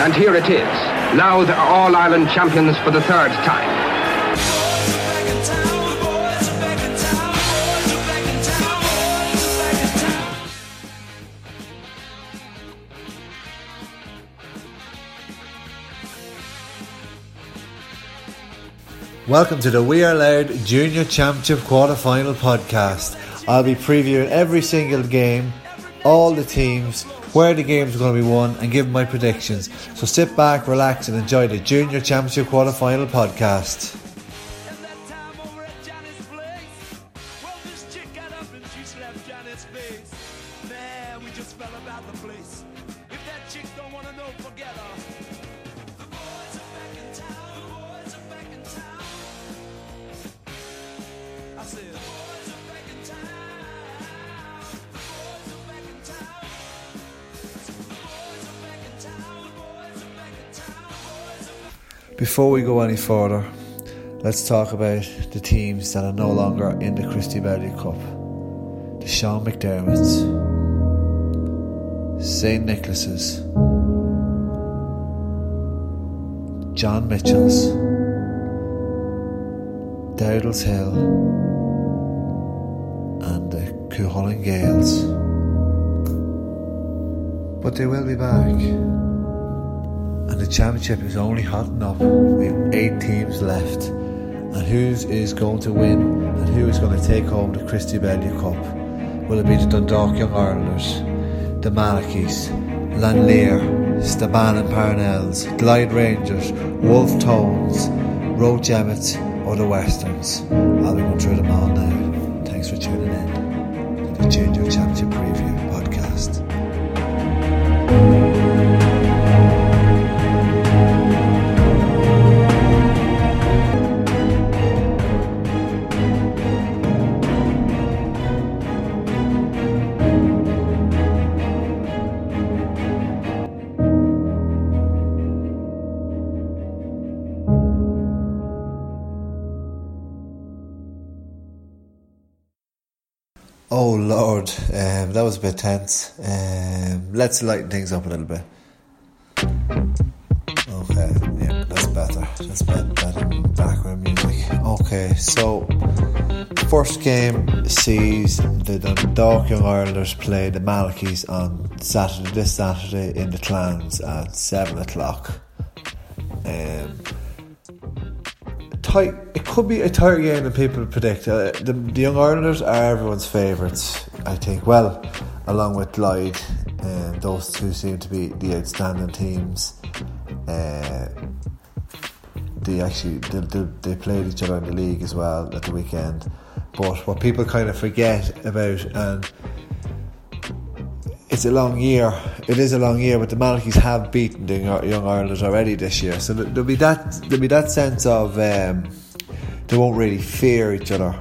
And here it is. Louth are All-Ireland champions for the third time. Welcome to the We Are Louth Junior Championship Quarter Final podcast. I'll be previewing every single game, all the teams, where the game's are going to be won, and give my predictions. So sit back, relax, and enjoy the Junior Championship Quarter Final podcast. Before we go any further, let's talk about the teams that are no longer in the Christy Bellew Cup. The Sean McDermott's, St. Nicholas's, John Mitchell's, Dowdall's Hill, and the Cuchulainn Gaels. But they will be back championship is only hotting up. We have eight teams left, and who's is going to win and who is going to take home the Christy Bellew Cup? Will it be the Dundalk Young Irelanders, the Malachis, Lann Léire, Staban and Parnells, Glyde Rangers, Wolfe Tones, Roche Emmets, or the Westerns? I'll be going through them all now. Thanks for tuning in to the Junior Championship um, that was a bit tense. Um, let's lighten things up a little bit. Okay, yeah, that's better. That's better, background music. Okay, so first game sees the Dundalk Young Irelanders play the Malachis on Saturday, this Saturday in the Clans at seven o'clock. Um, tight. It could be a tighter game than people predict. Uh, the, the Young Irelanders are everyone's favourites, I think. Well, along with Lloyd, um, those two seem to be the outstanding teams. Uh, they actually they, they, they played each other in the league as well at the weekend. But what people kind of forget about and it's a long year. It is a long year, but the Malachis have beaten the Young Irelanders already this year, so there'll be that there'll be that sense of um, they won't really fear each other,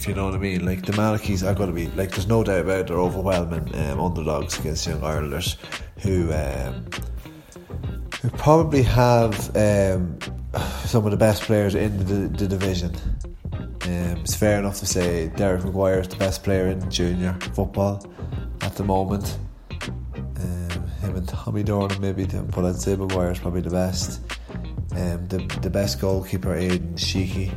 if you know what I mean. Like the Malachis are going to be like, there's no doubt about it, they're overwhelming um, underdogs against Young Irelanders, who um, who probably have um, some of the best players in the, the division. Um, it's fair enough to say Derek McGuire is the best player in junior football at the moment. Um, him and Tommy Dornan maybe, but I'd say McGuire is probably the best. Um, the the best goalkeeper Aidan Sheehy.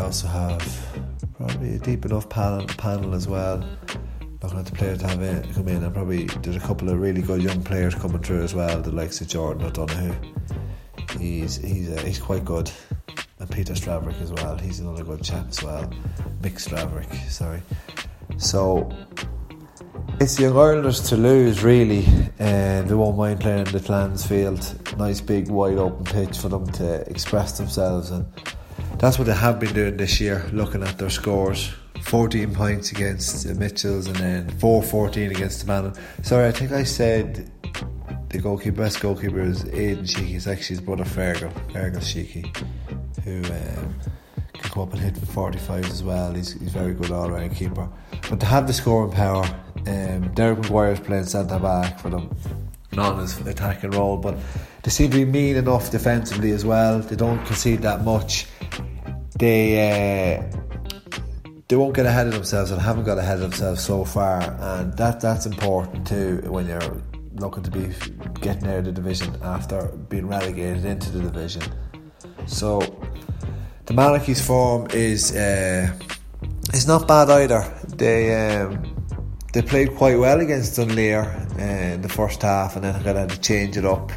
Also have probably a deep enough panel, panel as well. Looking at the players to have in, come in, and probably there's a couple of really good young players coming through as well, the likes of Jordan O'Donoghue. he's he's uh, he's quite good. And Peter Straverick as well. He's another good chap as well. Mick Straverick, sorry. So it's the Young Irelanders to lose, really. And they won't mind playing in the Clans field. Nice big wide open pitch for them to express themselves, and that's what they have been doing this year. Looking at their scores, 14 points against the Mitchells, and then 4-14 against the Bannon. Sorry, I think I said the goalkeeper, best goalkeeper is Aidan Sheehy. It's actually his brother Fergal, Fergal Sheehy, who um, can come up and hit for 45 as well. He's, he's a very good all round keeper. But to have the scoring power, um, Derek McGuire's playing centre back for them, not in his attacking role, but they seem to be mean enough defensively as well. They don't concede that much. They. Uh, they won't get ahead of themselves and haven't got ahead of themselves so far, and that that's important too when you're looking to be getting out of the division after being relegated into the division. So the Malachy's form is uh, is not bad either. They um, they played quite well against Dunleer uh, in the first half, and then had to change it up.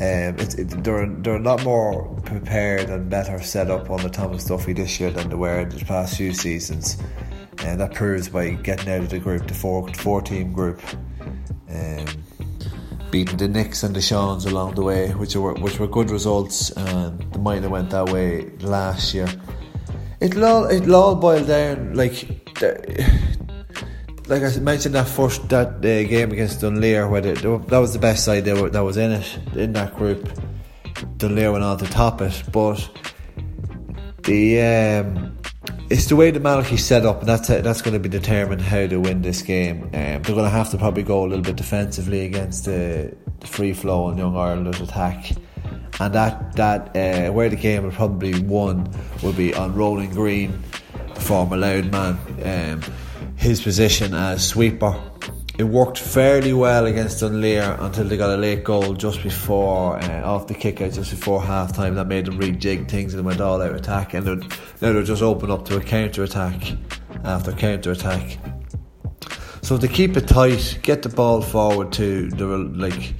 Um, it, they're, they're a lot more prepared and better set up on the Thomas Duffy this year than they were in the past few seasons. And that proves by getting out of the group, the four, four team group. Um, beating the Knicks and the Seans along the way, which were which were good results, and the have went that way last year. It'll all it'll all boil down like like I mentioned that first that uh, game against Dunleer, where they, that was the best side were, that was in it in that group. Dunleer went on to top it, but the um, it's the way the Malachy set up, and that's that's going to be determined how to win this game. Um, they're going to have to probably go a little bit defensively against the, the free flow and Young Ireland's attack, and that that uh, where the game will probably won will be on Roland Green, the former Louth man, um, his position as sweeper. It worked fairly well against Dunleer until they got a late goal just before uh, off the kick out just before half time that made them rejig things and went all out attack. And now they're just open up to a counter attack after counter attack so to keep it tight get the ball forward to the like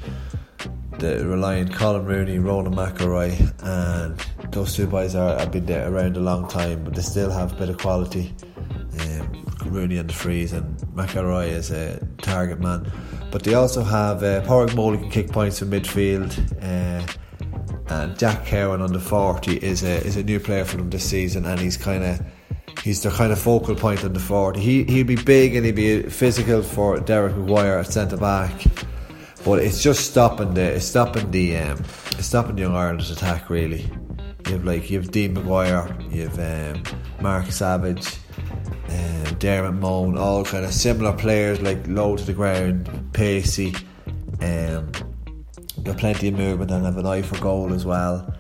the reliant Colin Rooney Ronan McElroy and those two boys are have been there around a long time but they still have a bit of quality Rooney and the freeze, and McElroy is a target man. But they also have uh, Porrick can kick points from midfield. Uh, and Jack Cowan on the 40 is a is a new player for them this season, and he's kind of he's the kind of focal point on the 40. He he'll be big and he'll be physical for Derek McGuire at centre back, but it's just stopping the it's stopping the um, it's stopping Young Ireland's attack really. You have like you have Dean McGuire, you have um, Mark Savage, um, Moan, all kind of similar players, like low to the ground, pacey. Um, got plenty of movement and have an eye for goal as well.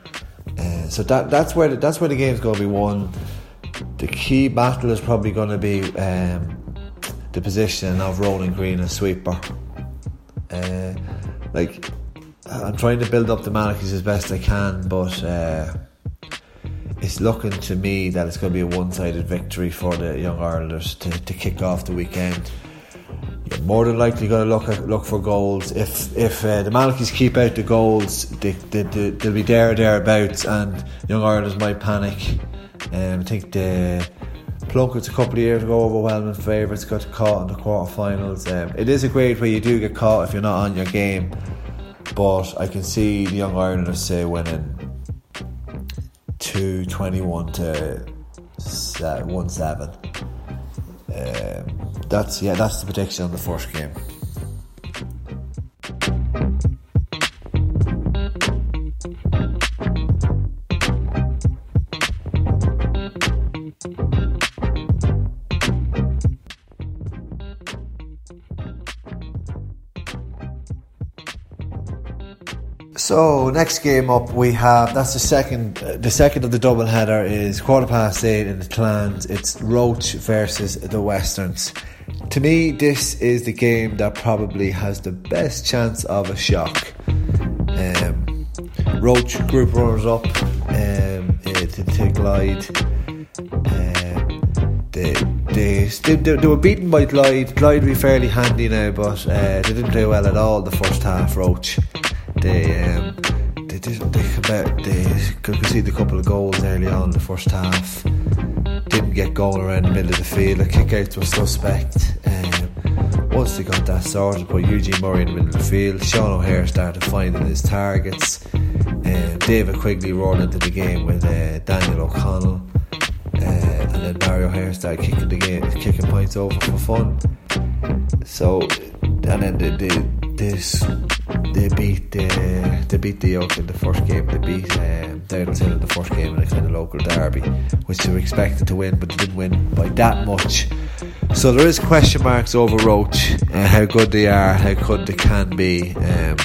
Uh, so that that's where the, that's where the game's going to be won. The key battle is probably going to be um, the position of Roland Green as sweeper. Uh, like I'm trying to build up the Malachys as best I can, but. Uh, it's looking to me that it's going to be a one-sided victory for the Young Irelanders to, to kick off the weekend. You're more than likely going to look at, look for goals. If if uh, the Malachys keep out the goals, they, they, they, will be there thereabouts, and Young Irelanders might panic. Um, I think the Plunkets a couple of years ago, overwhelming favourites, got caught in the quarterfinals. Um, it is a great way you do get caught if you're not on your game, but I can see the Young Irelanders say winning two twenty one to one seven. Um, that's yeah, that's the prediction on the first game. So next game up we have that's the second the second of the double header is quarter past eight in the Clans. It's Roche versus the Westerns. To me, this is the game that probably has the best chance of a shock. Um, Roche group runners up um, uh, to, to Glyde. Um, they, they, they, they, were beaten by Glyde. Glyde be fairly handy now, but uh, they didn't play well at all the first half. Roche they um, they, did, they they could see a couple of goals early on in the first half. Didn't get going around the middle of the field. The kick out was suspect. Um, once they got that sorted, put Eugene Murray in the middle of the field. Sean O'Hare started finding his targets. Um, David Quigley rolled into the game with uh, Daniel O'Connell. Uh, and then Barry O'Hare started kicking the game, kicking points over for fun. So, and then the, the, this they beat uh, they beat the Yoke in the first game. They beat um, Hill in the first game in a kind of local derby, which they were expected to win, but they didn't win by that much. So there is question marks over Roche, uh, how good they are, how good they can be. Um,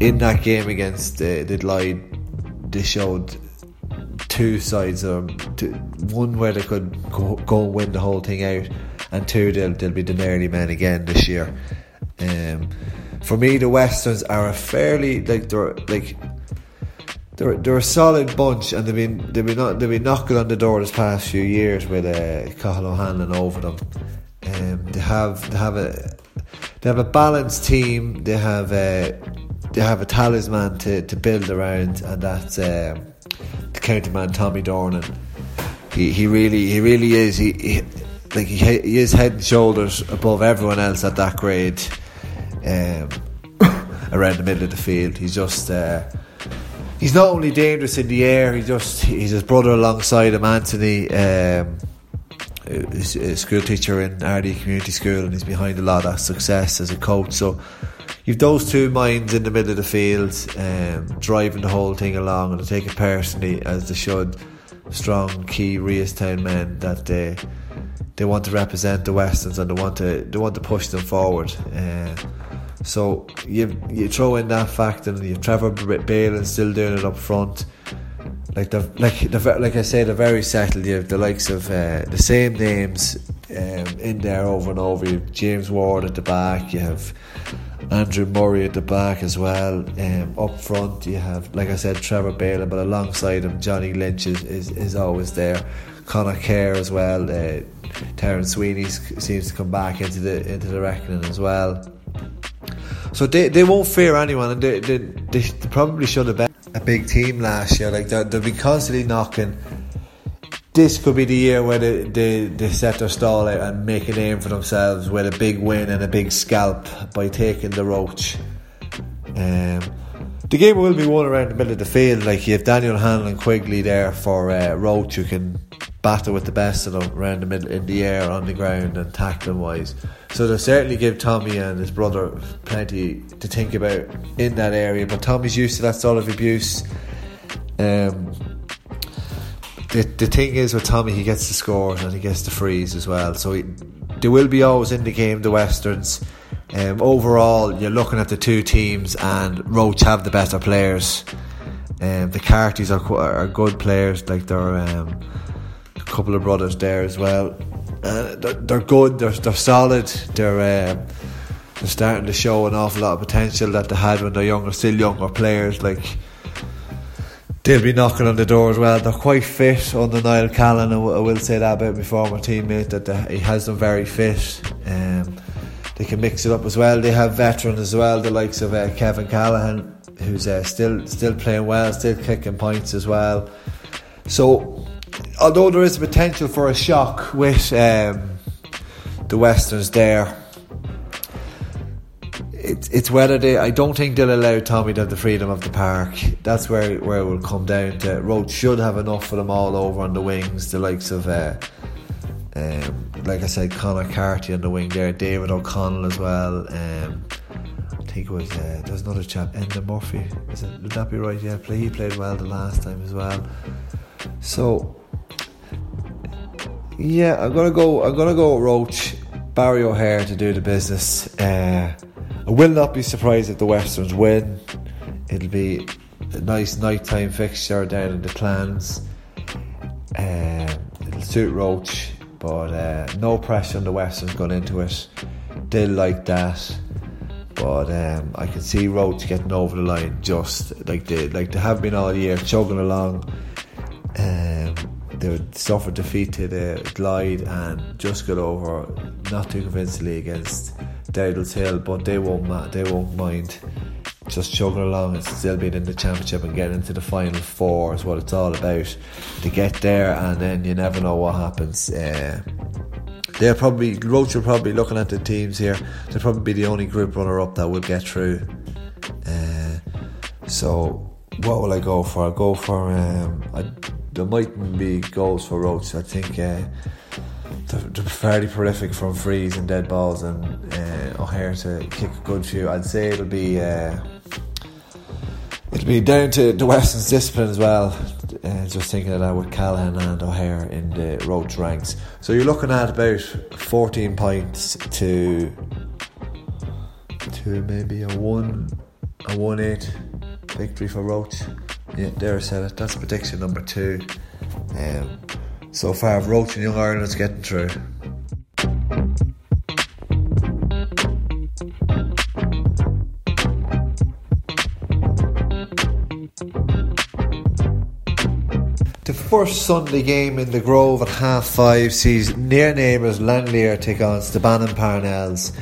in that game against uh, the Glyde, they showed two sides of them. One where they could go, go and win the whole thing out, and two they'll, they'll be the nearly men again this year. Um, for me, the Westerns are a fairly like they're like they're they're a solid bunch, and they've been they've been they've been knocking on the door this past few years with uh, Cathal O'Hanlon over them. Um, they have they have a they have a balanced team. They have a they have a talisman to, to build around, and that's um, the county man Tommy Dornan. He he really he really is he, he like he, he is head and shoulders above everyone else at that grade um, around the middle of the field. He's just uh, he's not only dangerous in the air. He just he's his brother alongside him, Anthony. Um, a school teacher in Ardee Community School, and he's behind a lot of success as a coach. So you've those two minds in the middle of the field, um, driving the whole thing along, and I take it personally as they should. Strong, key Reestown men that they they want to represent the Westerns and they want to they want to push them forward. Uh, so you you throw in that fact, and you Trevor Balin still doing it up front. Like the like the like I say, they're very settled. You have the likes of uh, the same names um, in there over and over. You have James Ward at the back. You have Andrew Murray at the back as well. Um, up front, you have, like I said, Trevor Balin, but alongside him, Johnny Lynch is, is, is always there. Connor Kerr as well. Uh, Terence Sweeney seems to come back into the into the reckoning as well. So they, they won't fear anyone, and they, they, they, probably should have been a big team last year. Like they'll, they'll be constantly knocking. This could be the year where they, they, they set their stall out and make a name for themselves with a big win and a big scalp by taking the Roche. Um, the game will be won around the middle of the field. Like you have Daniel Hanlon and Quigley there for uh, Roche, who can battle with the best of them around the middle in the air, on the ground, and tackling wise. So they'll certainly give Tommy and his brother plenty to think about in that area. But Tommy's used to that sort of abuse. Um, the, the thing is with Tommy, he gets the scores and he gets the frees as well. So he, they will be always in the game, the Westerns. Um, overall, you're looking at the two teams, and Roche have the better players. Um, the Carties are, are good players, like they're um, couple of brothers there as well. Uh, they're, they're, good. They're they're solid. They're uh, they're starting to show an awful lot of potential that they had when they're younger, still younger players. Like they'll be knocking on the door as well. They're quite fit under Niall Callan. I will say that about my former teammate that he has them very fit. Um, they can mix it up as well. They have veteran as well, the likes of uh, Kevin Callahan, who's uh, still still playing well, still kicking points as well. So although there is potential for a shock with um, the Westerns there, it's it's whether they. I don't think they'll allow Tommy to have the freedom of the park. That's where where it will come down to. Roche should have enough for them all over on the wings. The likes of. Uh, um, like I said, Connor Carty on the wing there, David O'Connell as well. Um, I think it was uh, there's another chap, Enda Murphy. Is it, would that be right? Yeah, play, he played well the last time as well. So yeah, I'm gonna go. I'm gonna go Roche, Barry O'Hare to do the business. Uh, I will not be surprised if the Westerns win. It'll be a nice nighttime fixture down in the clans. Uh, it'll suit Roche, but uh, no pressure on the Westerns going into it. They'll like that. But um, I can see Roche getting over the line just like they like they have been all year, chugging along. Um, they would suffer defeat to the Glyde and just got over not too convincingly against Dowdall's Hill, but they won't they won't mind. just chugging along and still being in the championship and getting into the final four is what it's all about. To get there, and then you never know what happens. Uh, they're probably Roche are probably looking at the teams here. They'll probably be the only group runner up that will get through. Uh, so what will I go for? I'll go for um, I, there mightn't be goals for Roche. I think uh, they're, they're, fairly prolific from frees and dead balls, and uh, O'Hare to kick a good few. I'd say it'll be. Uh, it'll be down to the Western's discipline as well. Uh, just thinking of that with Callahan and O'Hare in the Roche ranks. So you're looking at about 14 points to to maybe a one a one eight victory for Roche. Yeah, there I said it. That's prediction number two. Um, so far, Roche and Young Ireland is getting through. The first Sunday game in the Grove at half five sees near neighbours Lann Léire take on Stabannon Parnells.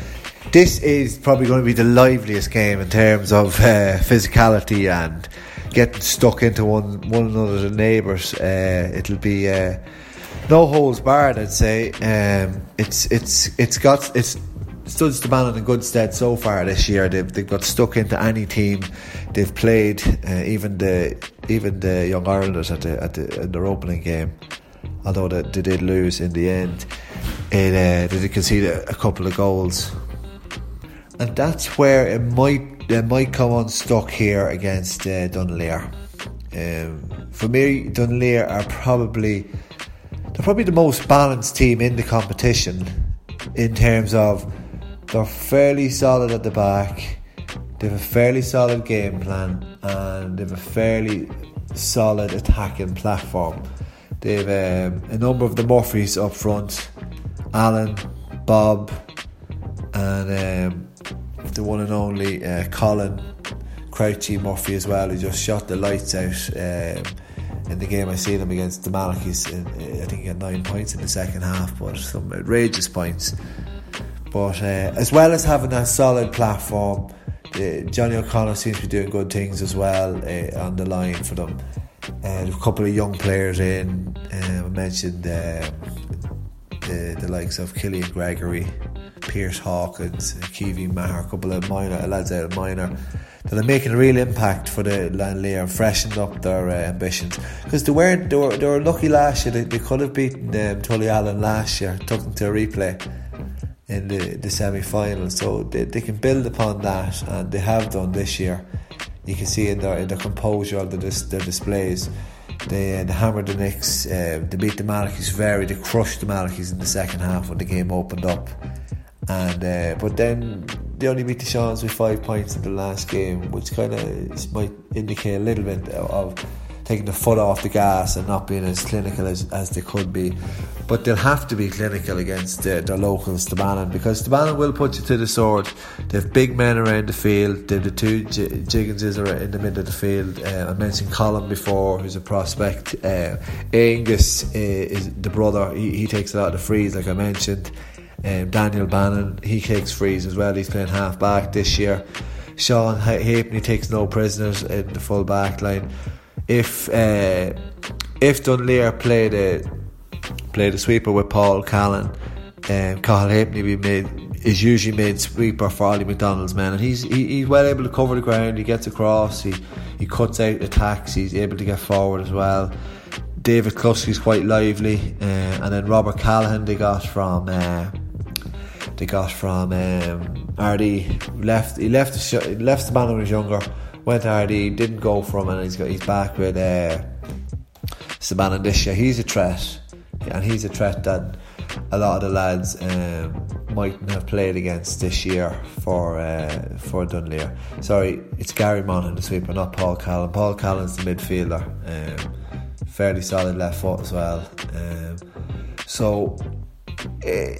This is probably going to be the liveliest game in terms of uh, physicality and getting stuck into one one another, the neighbours. Uh, it'll be uh, no holes barred, I'd say. Um, it's it's it's got it's stood Stabannon in a good stead so far this year. They've, they've got stuck into any team they've played, uh, even the even the young Irelanders at the at the in their opening game. Although they, they did lose in the end, it, uh, they did concede a couple of goals, and that's where it might it might come unstuck here against uh, Dunleer. Um, for me, Dunleer are probably they're probably the most balanced team in the competition in terms of they're fairly solid at the back. They have a fairly solid game plan and they have a fairly solid attacking platform. They have um, a number of the Murphys up front Alan, Bob, and um, the one and only uh, Colin Crouchy Murphy as well, who just shot the lights out. Um, in the game I see them against the Malachis, I think he got nine points in the second half, but some outrageous points. But uh, as well as having that solid platform, uh, Johnny O'Connor seems to be doing good things as well uh, on the line for them. Uh, a couple of young players in. Um, I mentioned the, the likes of Killian Gregory, Pierce Hawkins, Kiwi Maher, a couple of minor lads out of minor that are making a real impact for the Lann Léire and freshened up their uh, ambitions. Because they weren't, they were, they were lucky last year. They, they could have beaten um, Tullyallen last year, took them to a replay in the, the semi final. So they, they can build upon that, and they have done this year. You can see in their, in their composure of the, their displays. They, uh, they hammered the Knicks, uh, they beat the Malachis very, they crushed the Malachis in the second half when the game opened up. And uh, But then they only beat the Seans with five points in the last game, which kind of might indicate a little bit of taking the foot off the gas and not being as clinical as, as they could be. But they'll have to be clinical against uh, their locals, Stabannon, because Stabannon will put you to the sword. They have big men around the field. They have the two J- Jigginses are in the middle of the field. Uh, I mentioned Colin before, who's a prospect. Uh, Angus uh, is the brother. He, he takes a lot of the frees, like I mentioned. Um, Daniel Bannon, he takes frees as well. He's playing half back this year. Sean Halfpenny takes no prisoners in the full back line if uh, if Dunleer played a played a sweeper with Paul Callan, um, Cathal Halfpenny be made is usually made sweeper for Ollie McDonald's man, and he's he, he's well able to cover the ground. He gets across. He he cuts out attacks. He's able to get forward as well. David Cluskey's quite lively, uh, and then Robert Callahan they got from. Uh, they got from um, Ardee left. He left the sh- left the man when he was younger went Hardy, didn't go from and he's got he's back with uh, Stabannon this year. He's a threat, and he's a threat that a lot of the lads um, mightn't have played against this year for uh, for Dunleer. Sorry, it's Gary Monaghan the sweeper, not Paul Callan. Paul Callan's the midfielder, um, fairly solid left foot as well. Um, so. Uh,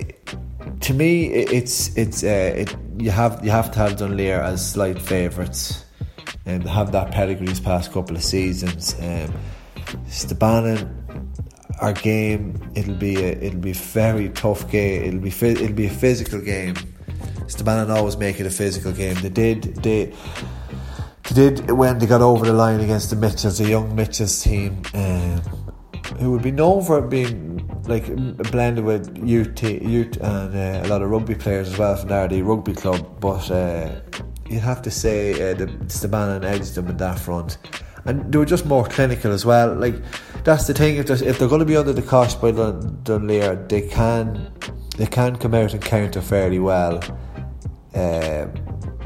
to me, it's it's uh, it, you have you have to have Dunleer as slight favourites um, have that pedigree these past couple of seasons. Um, Stabannon, our game, it'll be a, it'll be a very tough game. It'll be it'll be a physical game. Stabannon always make it a physical game. They did they they did when they got over the line against the Mitchells, a young Mitchells team, um, who would be known for being like blended with youth, youth and uh, a lot of rugby players as well from the Rugby Club. But uh, you'd have to say uh, the Stabannon edged them in that front, and they were just more clinical as well. Like that's the thing. If, if they're going to be under the cosh by Dun- Dunleer, they can they can come out and counter fairly well. Um,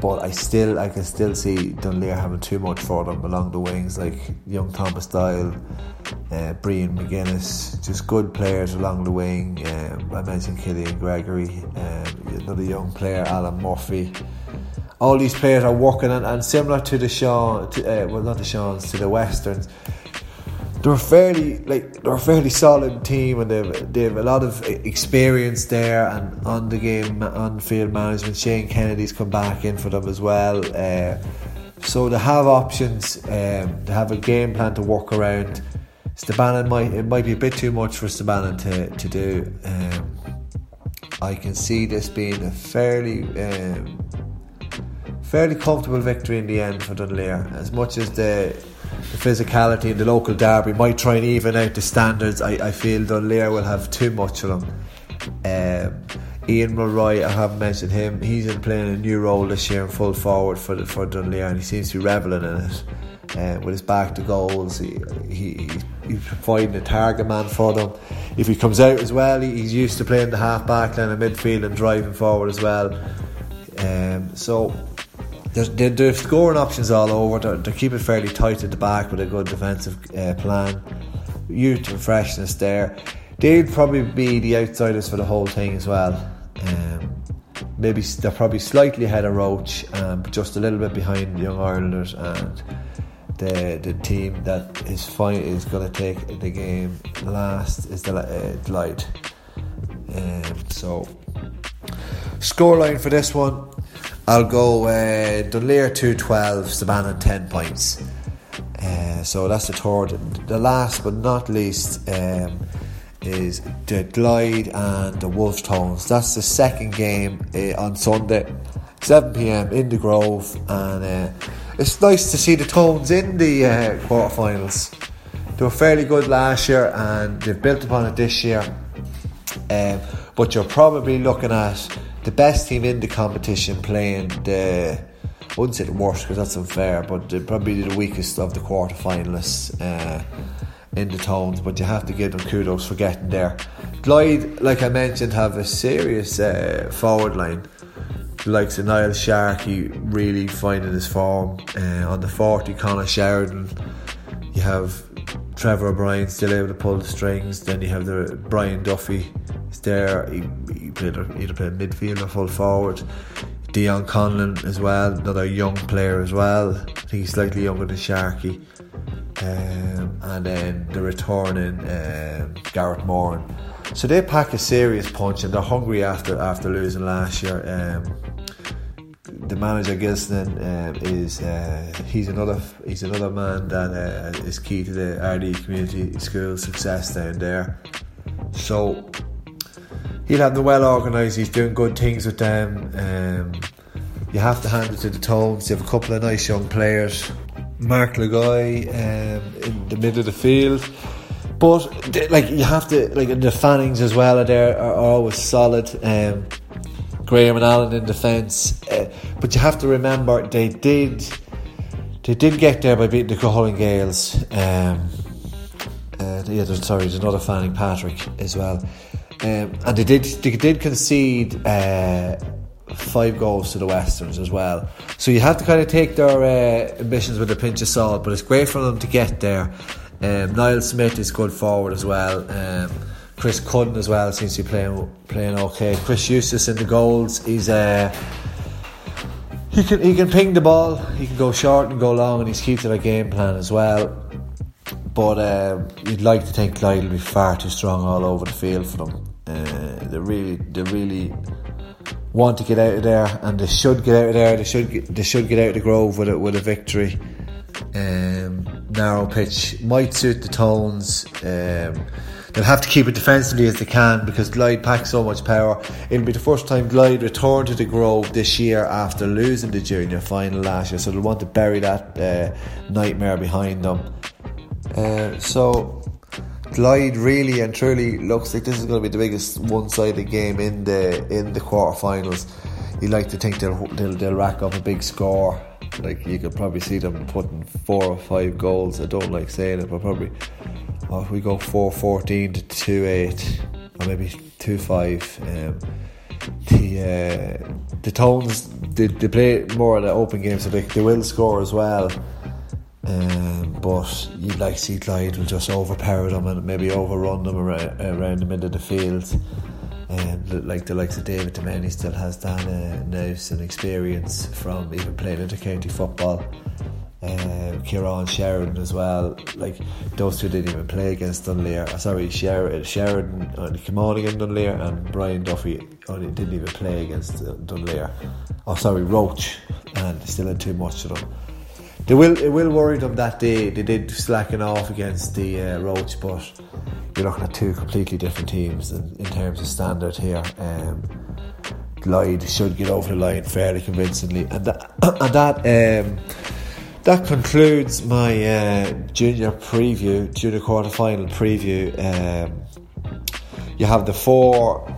but I still I can still see Dunleer having too much for them along the wings, like young Thomas Dial, uh, Brian McGuinness, just good players along the wing. Um, I mentioned Killian Gregory, um, another young player, Alan Murphy. All these players are working, and, and similar to the Sean, to, uh, well not the Seans, to the Westerns they're a fairly like they're a fairly solid team and they've they've a lot of experience there and on the game on field management. Shane Kennedy's come back in for them as well. Uh, so they have options. Um, they have a game plan to work around. Stabannon might it might be a bit too much for Stabannon to to do. Um, I can see this being a fairly um, fairly comfortable victory in the end for Dunleer. As much as the the physicality in the local derby might try and even out the standards. I, I feel Dunleer will have too much of them. Um, Ian Mulroy, I haven't mentioned him. He's in playing a new role this year in full forward for for Dunleer, and he seems to be reveling in it. Uh, with his back to goals, he, he he's providing a target man for them. If he comes out as well, he, he's used to playing the half back line in midfield and driving forward as well. Um, so there's, there's scoring options all over. They're, they're keeping fairly tight at the back with a good defensive uh, plan. Youth and freshness there. They'd probably be the outsiders for the whole thing as well. Um, maybe they're probably slightly ahead of Roche, um, but just a little bit behind the Young Irelanders and the the team that is fine is going to take the game last is the uh, Glyde. Um, so scoreline for this one I'll go uh, Dunleer 212, Stabannon 10 points. Uh, so that's the third. The last but not least um, is the Glyde and the Wolfe Tones. That's the second game uh, on Sunday, 7 pm in the Grove. And uh, it's nice to see the Tones in the uh, quarterfinals. They were fairly good last year and they've built upon it this year. Um, but you're probably looking at the best team in the competition playing the I wouldn't say the worst because that's unfair, but probably the weakest of the quarter finalists uh, in the tones. But you have to give them kudos for getting there. Glyde, like I mentioned, have a serious uh, forward line. The likes of Niall Sharkey really finding his form uh, on the 40. Conor Sheridan, you have Trevor O'Brien still able to pull the strings. Then you have the Brian Duffy there. He, he played either played midfield or full forward. Dion Conlon as well, another young player as well. I think he's slightly younger than Sharkey. Um, and then the returning um, Garrett Moran. So they pack a serious punch and they're hungry after after losing last year. Um, the manager Gilson um, is uh, he's another he's another man that uh, is key to the Ardee community school success down there. So he'll have them well organised. He's doing good things with them. Um, you have to hand it to the Tones. You have a couple of nice young players. Mark Lagoy um, in the middle of the field. But like you have to like the Fannings as well are there are always solid. Um, Graham and Allen in defence, uh, but you have to remember they did they did get there by beating the Cuchulainn Gaels. Um, uh, yeah, sorry, there's another Fanning Patrick as well. Um, and they did they did concede uh, five goals to the Westerns as well. So you have to kind of take their uh, ambitions with a pinch of salt, but it's great for them to get there. Um, Niall Smith is good forward as well. Um, Chris Cudden as well seems to be playing playing okay. Chris Eustace in the goals. He's uh, he can he can ping the ball. He can go short and go long, and he's key to their game plan as well. But um, you'd like to think Glyde will be far too strong all over the field for them. Uh, they really, they really want to get out of there, and they should get out of there. They should, get, they should get out of the Grove with a, with a victory. Um, narrow pitch might suit the Tones. Um, they'll have to keep it defensively as they can because Glyde packs so much power. It'll be the first time Glyde returned to the Grove this year after losing the junior final last year, so they'll want to bury that uh, nightmare behind them. Uh, so Glyde really and truly looks like this is going to be the biggest one-sided game in the in the quarterfinals. You like to think they'll, they'll they'll rack up a big score. Like you could probably see them putting four or five goals. I don't like saying it, but probably oh, if we go four fourteen to two eight or maybe two five. Um, the uh, the Tones they, they play more of the open game, so they, they will score as well. Um, but you'd like to see Glyde will just overpower them and maybe overrun them around, around the middle of the field. Um, like the likes of David Demeni still has that uh, nous and experience from even playing inter county football. Uh, Kieran Sheridan as well. Like those two didn't even play against Dunleer. Uh, sorry, Sheridan, Sheridan only came on against Dunleer, and Brian Duffy only didn't even play against uh, Dunleer. Oh, sorry, Roche, and still had too much to them. They will it will worry them that they they did slacken off against the uh, Roche, but you're looking at two completely different teams in, in terms of standard here. Um, Glyde should get over the line fairly convincingly, and that and that. Um, that concludes my uh, junior preview, junior quarter final preview. Um, you have the four,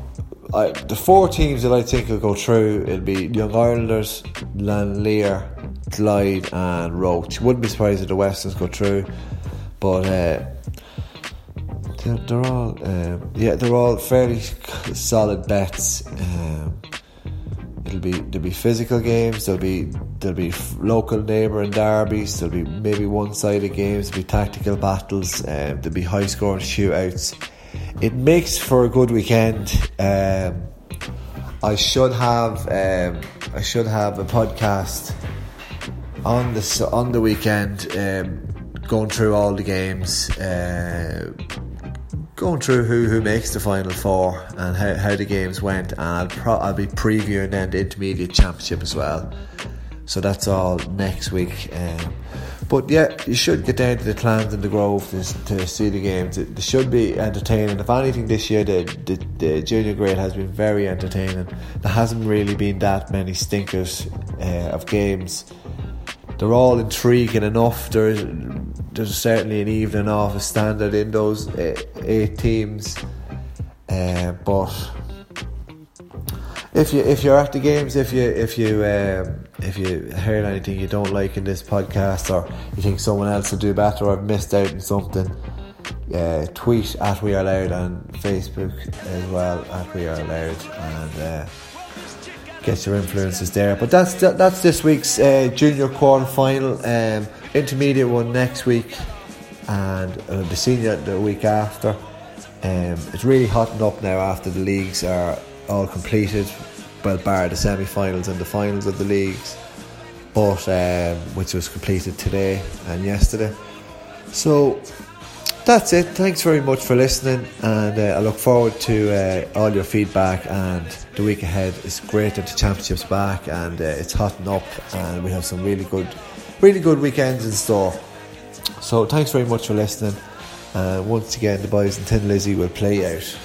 uh, the four teams that I think will go through. It'll be Young Irelanders, Lann Léire, Glyde, and Roche. Wouldn't be surprised if the Westerns go through, but uh, they're, they're, all um, yeah, they're all fairly solid bets. Um, It'll be there'll be physical games. There'll be there'll be local neighbouring derbies. There'll be maybe one-sided games. There'll be tactical battles. Um, there'll be high-scoring shootouts. It makes for a good weekend. Um, I should have um, I should have a podcast on the on the weekend, um, going through all the games. Uh, going through who, who makes the final four and how, how the games went, and I'll, pro- I'll be previewing then the intermediate championship as well. So that's all next week. Um, but yeah, you should get down to the clans and the Grove to, to see the games. It, they should be entertaining. If anything, this year the, the, the, junior grade has been very entertaining. There hasn't really been that many stinkers uh, of games. They're all intriguing enough. There's there's certainly an evening off a standard in those eight, eight teams. Uh, but if you if you're at the games, if you if you um, if you heard anything you don't like in this podcast, or you think someone else will do better, or I've missed out on something, uh, tweet at We Are Louth on Facebook as well at We Are Louth, and. Uh, get your influences there. But that's that's this week's uh, junior quarter final. Um, intermediate one next week, and uh, the senior the week after. Um, it's really hotting up now after the leagues are all completed, well, bar the semi-finals and the finals of the leagues, but um, which was completed today and yesterday. So that's it. Thanks very much for listening, and uh, I look forward to uh, all your feedback. And the week ahead is great that the championships back, and uh, it's hotting up, and we have some really good really good weekends in store. So thanks very much for listening. Uh, once again, the boys and Thin Lizzy will play out.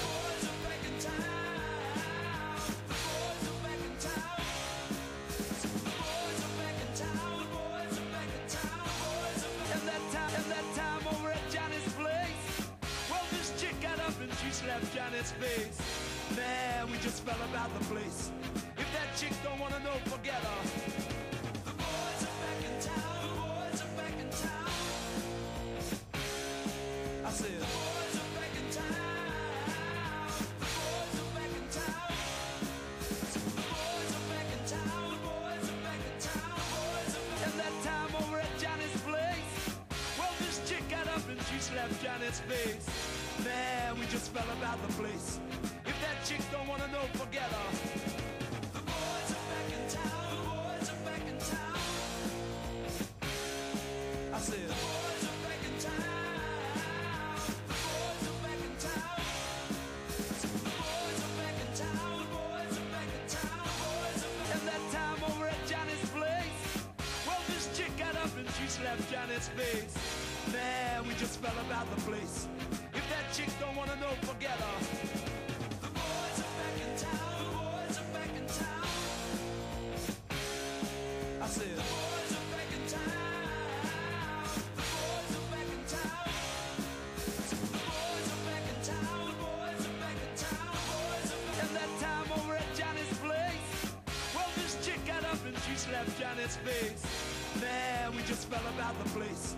About the place. If that chicks don't wanna know, forget her. The boys are back in town, the boys are back in town. I said, the boys are back in town, the boys are back in town. The boys are back in town, the boys are back in town. And that time over at Johnny's place, well, this chick got up and she slapped Johnny's face. Man, we just fell about the place.